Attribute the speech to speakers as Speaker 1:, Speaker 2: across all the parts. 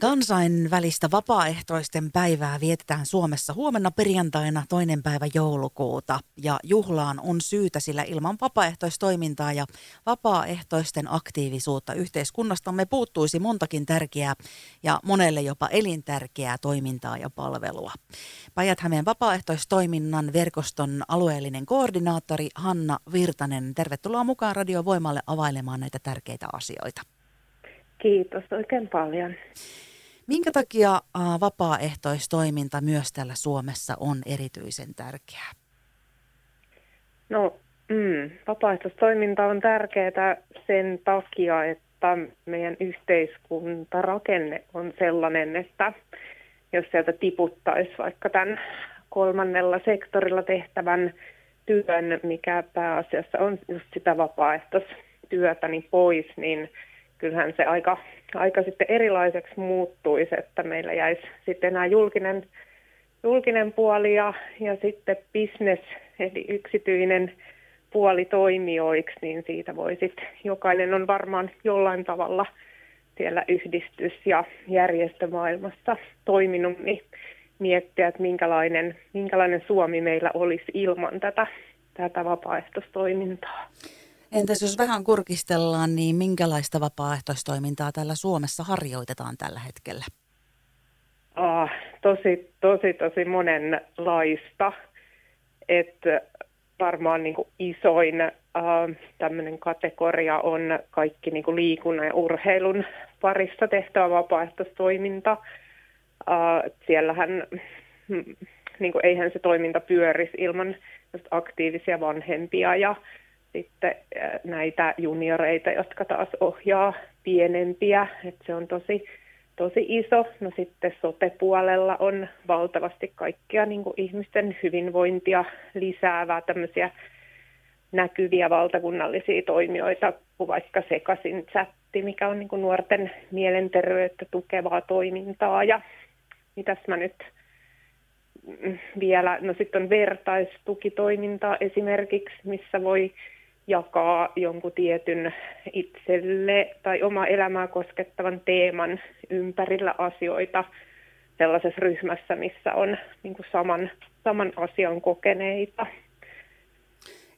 Speaker 1: Kansainvälistä vapaaehtoisten päivää vietetään Suomessa huomenna perjantaina toinen päivä joulukuuta ja juhlaan on syytä, sillä ilman vapaaehtoistoimintaa ja vapaaehtoisten aktiivisuutta yhteiskunnastamme puuttuisi montakin tärkeää ja monelle jopa elintärkeää toimintaa ja palvelua. päijät vapaaehtoistoiminnan verkoston alueellinen koordinaattori Hanna Virtanen, tervetuloa mukaan Radio Voimalle availemaan näitä tärkeitä asioita.
Speaker 2: Kiitos oikein paljon.
Speaker 1: Minkä takia vapaaehtoistoiminta myös täällä Suomessa on erityisen tärkeää?
Speaker 2: No, mm, vapaaehtoistoiminta on tärkeää sen takia, että meidän yhteiskuntarakenne on sellainen, että jos sieltä tiputtaisi vaikka tämän kolmannella sektorilla tehtävän työn, mikä pääasiassa on just sitä vapaaehtoistyötä, niin pois, niin kyllähän se aika, aika sitten erilaiseksi muuttuisi, että meillä jäisi sitten nämä julkinen, julkinen puoli ja, ja sitten business, eli yksityinen puoli toimijoiksi, niin siitä voi sitten, jokainen on varmaan jollain tavalla siellä yhdistys- ja järjestömaailmassa toiminut, niin miettiä, että minkälainen, minkälainen Suomi meillä olisi ilman tätä, tätä vapaaehtoistoimintaa.
Speaker 1: Entäs jos vähän kurkistellaan, niin minkälaista vapaaehtoistoimintaa täällä Suomessa harjoitetaan tällä hetkellä?
Speaker 2: Ah, tosi, tosi, tosi monenlaista. Että varmaan niin kuin isoin äh, tämmöinen kategoria on kaikki niin kuin liikunnan ja urheilun parissa tehtävä vapaaehtoistoiminta. Äh, siellähän, mm, niin kuin, eihän se toiminta pyörisi ilman aktiivisia vanhempia ja sitten näitä junioreita, jotka taas ohjaa pienempiä, että se on tosi, tosi iso. No sitten sote-puolella on valtavasti kaikkia niin kuin ihmisten hyvinvointia lisäävää tämmöisiä näkyviä valtakunnallisia toimijoita, kuin vaikka Sekasin chatti, mikä on niin kuin nuorten mielenterveyttä tukevaa toimintaa ja mitäs mä nyt mm, vielä, no sitten on vertaistukitoimintaa esimerkiksi, missä voi jakaa jonkun tietyn itselle tai oma elämää koskettavan teeman ympärillä asioita sellaisessa ryhmässä, missä on niin saman, saman asian kokeneita.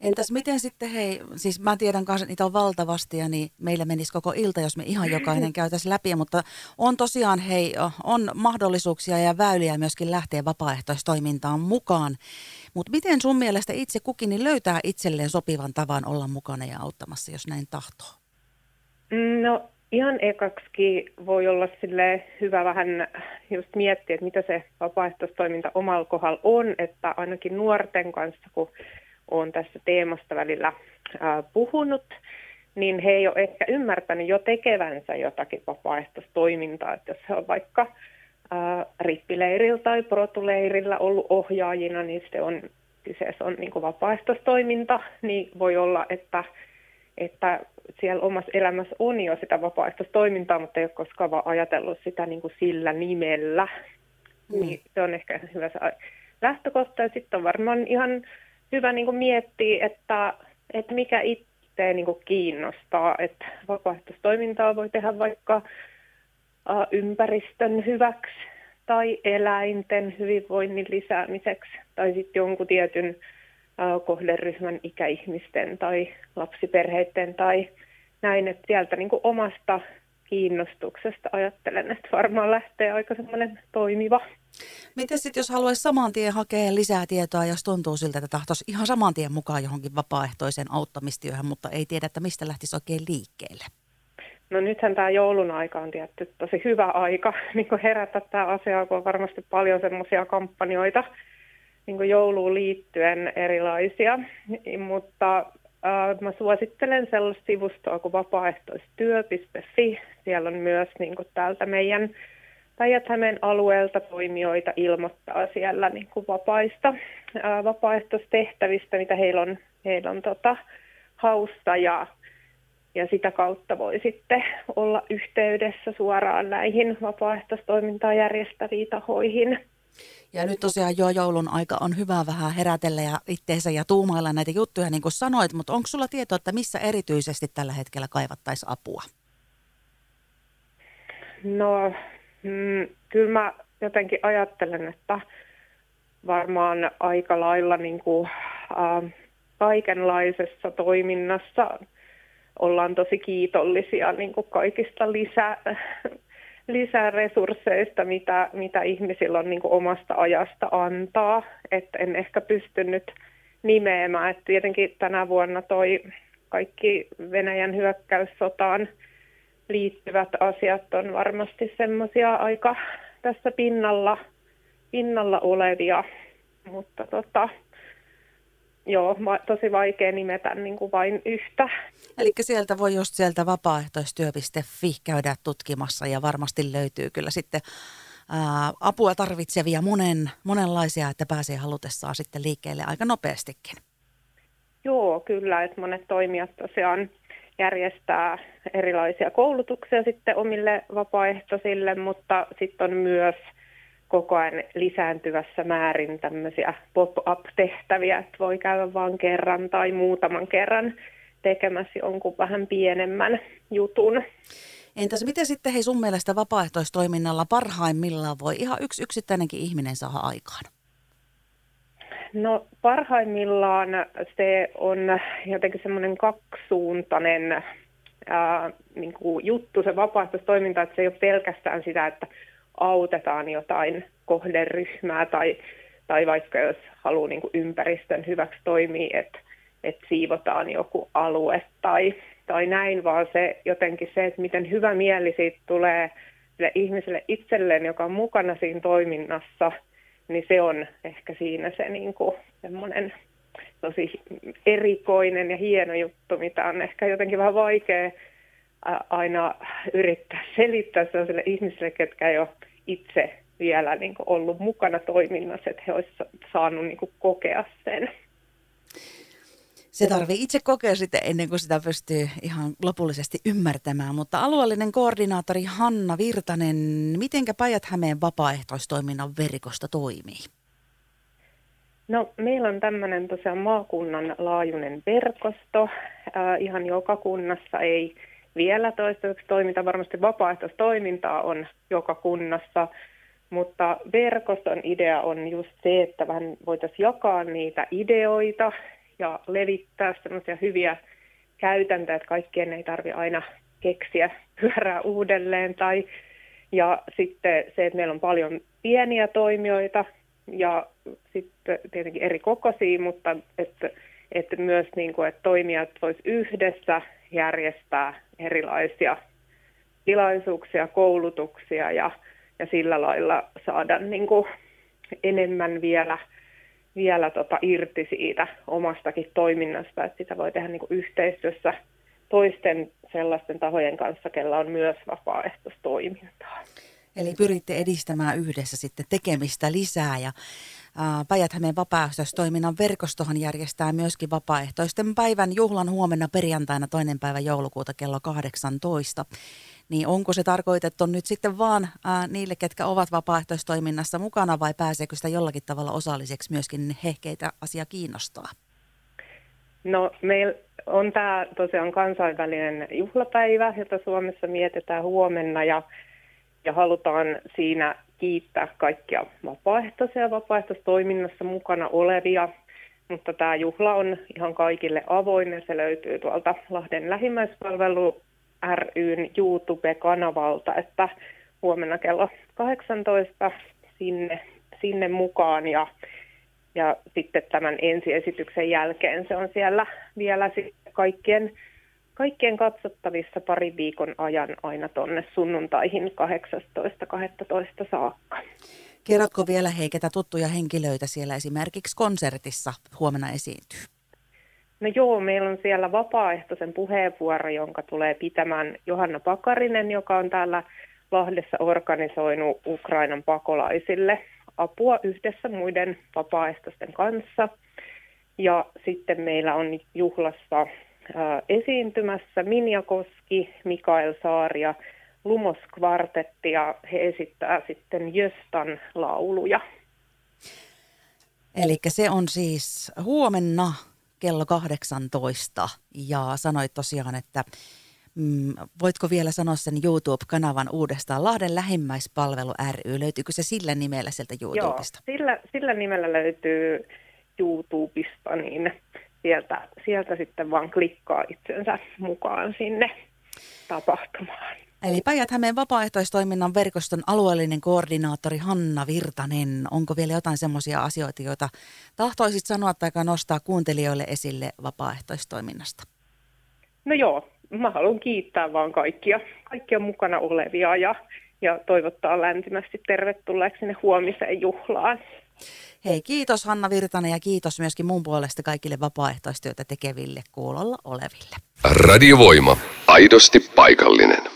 Speaker 1: Entäs miten sitten, hei, siis mä tiedän kanssa, että niitä on valtavasti ja niin meillä menisi koko ilta, jos me ihan jokainen käytäisiin läpi, mutta on tosiaan, hei, on mahdollisuuksia ja väyliä myöskin lähteä vapaaehtoistoimintaan mukaan. Mutta miten sun mielestä itse kukin niin löytää itselleen sopivan tavan olla mukana ja auttamassa, jos näin tahtoo?
Speaker 2: No ihan ekaksi voi olla sille hyvä vähän just miettiä, että mitä se vapaaehtoistoiminta omalla kohdalla on, että ainakin nuorten kanssa, kun olen tässä teemasta välillä ää, puhunut, niin he ei ole ehkä ymmärtänyt jo tekevänsä jotakin vapaaehtoistoimintaa, että jos he on vaikka ää, rippileirillä tai protuleirillä ollut ohjaajina, niin se on, kyseessä on niin vapaaehtoistoiminta, niin voi olla, että, että siellä omassa elämässä on jo sitä vapaaehtoistoimintaa, mutta ei ole koskaan vaan ajatellut sitä niin kuin sillä nimellä. Mm. Niin se on ehkä hyvä se lähtökohta. Ja sitten on varmaan ihan hyvä niin kuin miettiä, että, että mikä itse niin kuin kiinnostaa. Että vapaaehtoistoimintaa voi tehdä vaikka ympäristön hyväksi tai eläinten hyvinvoinnin lisäämiseksi tai sitten jonkun tietyn kohderyhmän ikäihmisten tai lapsiperheiden tai näin, että sieltä niin kuin omasta kiinnostuksesta ajattelen, että varmaan lähtee aika semmoinen toimiva.
Speaker 1: Miten sitten, jos haluaisi saman tien hakea lisää tietoa, jos tuntuu siltä, että tahtoisi ihan saman tien mukaan johonkin vapaaehtoiseen auttamistyöhön, mutta ei tiedä, että mistä lähtisi oikein liikkeelle?
Speaker 2: No nythän tämä joulun aika on tietty tosi hyvä aika niin herätä tämä asia, kun on varmasti paljon semmoisia kampanjoita niin jouluun liittyen erilaisia, mutta äh, mä suosittelen sellaista sivustoa kuin vapaaehtoistyö.fi. Siellä on myös niin täältä meidän päijät alueelta toimijoita ilmoittaa siellä niin kuin vapaista, ää, vapaaehtoistehtävistä, mitä heillä on, heillä on tota, haussa ja, ja sitä kautta voi sitten olla yhteydessä suoraan näihin vapaaehtoistoimintaa järjestäviin tahoihin.
Speaker 1: Ja nyt tosiaan jo joulun aika on hyvä vähän herätellä ja itteensä ja tuumailla näitä juttuja, niin kuin sanoit, mutta onko sulla tietoa, että missä erityisesti tällä hetkellä kaivattaisiin apua?
Speaker 2: No Mm, kyllä mä jotenkin ajattelen, että varmaan aika lailla niin kuin, äh, kaikenlaisessa toiminnassa ollaan tosi kiitollisia niin kuin kaikista lisä, lisäresursseista, mitä, mitä ihmisillä on niin kuin omasta ajasta antaa. Et en ehkä pystynyt nimeämään. Et tietenkin tänä vuonna toi kaikki Venäjän hyökkäyssotaan liittyvät asiat on varmasti semmoisia aika tässä pinnalla, pinnalla olevia, mutta tota, joo, tosi vaikea nimetä niin kuin vain yhtä.
Speaker 1: Eli sieltä voi just sieltä vapaaehtoistyö.fi käydä tutkimassa ja varmasti löytyy kyllä sitten ää, apua tarvitsevia monen, monenlaisia, että pääsee halutessaan sitten liikkeelle aika nopeastikin.
Speaker 2: Joo, kyllä, että monet toimijat tosiaan järjestää erilaisia koulutuksia sitten omille vapaaehtoisille, mutta sitten on myös koko ajan lisääntyvässä määrin tämmöisiä pop-up-tehtäviä, että voi käydä vain kerran tai muutaman kerran tekemässä jonkun vähän pienemmän jutun.
Speaker 1: Entäs miten sitten hei sun mielestä vapaaehtoistoiminnalla parhaimmillaan voi ihan yksi yksittäinenkin ihminen saada aikaan?
Speaker 2: No parhaimmillaan se on jotenkin semmoinen kaksisuuntainen ää, niin kuin juttu, se vapaaehtoistoiminta, että se ei ole pelkästään sitä, että autetaan jotain kohderyhmää tai, tai vaikka jos haluaa niin kuin ympäristön hyväksi toimia, että, että siivotaan joku alue tai, tai näin, vaan se jotenkin se, että miten hyvä mieli siitä tulee sille ihmiselle itselleen, joka on mukana siinä toiminnassa, niin se on ehkä siinä se niin kuin semmoinen tosi erikoinen ja hieno juttu, mitä on ehkä jotenkin vähän vaikea aina yrittää selittää sellaisille ihmisille, ketkä ei ole itse vielä niin kuin ollut mukana toiminnassa, että he olisivat saaneet niin kokea sen.
Speaker 1: Se tarvii itse kokea sitten ennen kuin sitä pystyy ihan lopullisesti ymmärtämään, mutta alueellinen koordinaattori Hanna Virtanen, mitenkä Päijät-Hämeen vapaaehtoistoiminnan verkosto toimii?
Speaker 2: No, meillä on tämmöinen tosiaan maakunnan laajuinen verkosto. Äh, ihan joka kunnassa ei vielä toistaiseksi toiminta. Varmasti vapaaehtoistoimintaa on joka kunnassa, mutta verkoston idea on just se, että vähän voitaisiin jakaa niitä ideoita ja levittää sellaisia hyviä käytäntöjä, että kaikkien ei tarvi aina keksiä pyörää uudelleen. Tai, ja sitten se, että meillä on paljon pieniä toimijoita ja sitten tietenkin eri kokoisia, mutta että, että myös niin kuin, että toimijat voisivat yhdessä järjestää erilaisia tilaisuuksia, koulutuksia ja, ja sillä lailla saada niin kuin enemmän vielä, vielä tota irti siitä omastakin toiminnasta, että sitä voi tehdä niin kuin yhteistyössä toisten sellaisten tahojen kanssa, kellä on myös vapaaehtoistoimintaa.
Speaker 1: Eli pyritte edistämään yhdessä sitten tekemistä lisää ja Päijät-Hämeen vapaaehtoistoiminnan verkostohan järjestää myöskin vapaaehtoisten päivän juhlan huomenna perjantaina toinen päivä joulukuuta kello 18. Niin onko se tarkoitettu nyt sitten vaan ää, niille, ketkä ovat vapaaehtoistoiminnassa mukana vai pääseekö sitä jollakin tavalla osalliseksi myöskin hehkeitä asia kiinnostaa?
Speaker 2: No meillä on tämä tosiaan kansainvälinen juhlapäivä, jota Suomessa mietitään huomenna ja, ja halutaan siinä kiittää kaikkia vapaaehtoisia vapaaehtoistoiminnassa mukana olevia, mutta tämä juhla on ihan kaikille avoin ja se löytyy tuolta Lahden lähimmäispalvelu ryn YouTube-kanavalta, että huomenna kello 18 sinne, sinne mukaan ja, ja sitten tämän ensiesityksen jälkeen se on siellä vielä kaikkien kaikkien katsottavissa pari viikon ajan aina tuonne sunnuntaihin 18.12. saakka.
Speaker 1: Kerrotko vielä hei, ketä tuttuja henkilöitä siellä esimerkiksi konsertissa huomenna esiintyy?
Speaker 2: No joo, meillä on siellä vapaaehtoisen puheenvuoro, jonka tulee pitämään Johanna Pakarinen, joka on täällä Lahdessa organisoinut Ukrainan pakolaisille apua yhdessä muiden vapaaehtoisten kanssa. Ja sitten meillä on juhlassa esiintymässä Minja Koski, Mikael Saari ja Lumos Kvartetti ja he esittää sitten Jöstan lauluja.
Speaker 1: Eli se on siis huomenna kello 18 ja sanoit tosiaan, että Mm, voitko vielä sanoa sen YouTube-kanavan uudestaan? Lahden lähimmäispalvelu ry, löytyykö se sillä nimellä sieltä YouTubesta?
Speaker 2: Joo, sillä, sillä nimellä löytyy YouTubesta, niin sieltä, sieltä sitten vaan klikkaa itsensä mukaan sinne tapahtumaan.
Speaker 1: Eli Päijät-Hämeen vapaaehtoistoiminnan verkoston alueellinen koordinaattori Hanna Virtanen. Onko vielä jotain semmoisia asioita, joita tahtoisit sanoa tai nostaa kuuntelijoille esille vapaaehtoistoiminnasta?
Speaker 2: No joo, mä haluan kiittää vaan kaikkia, kaikkia mukana olevia ja, ja toivottaa lämpimästi tervetulleeksi sinne huomiseen juhlaan.
Speaker 1: Hei, kiitos Hanna Virtanen ja kiitos myöskin mun puolesta kaikille vapaaehtoistyötä tekeville kuulolla oleville.
Speaker 3: Radiovoima. Aidosti paikallinen.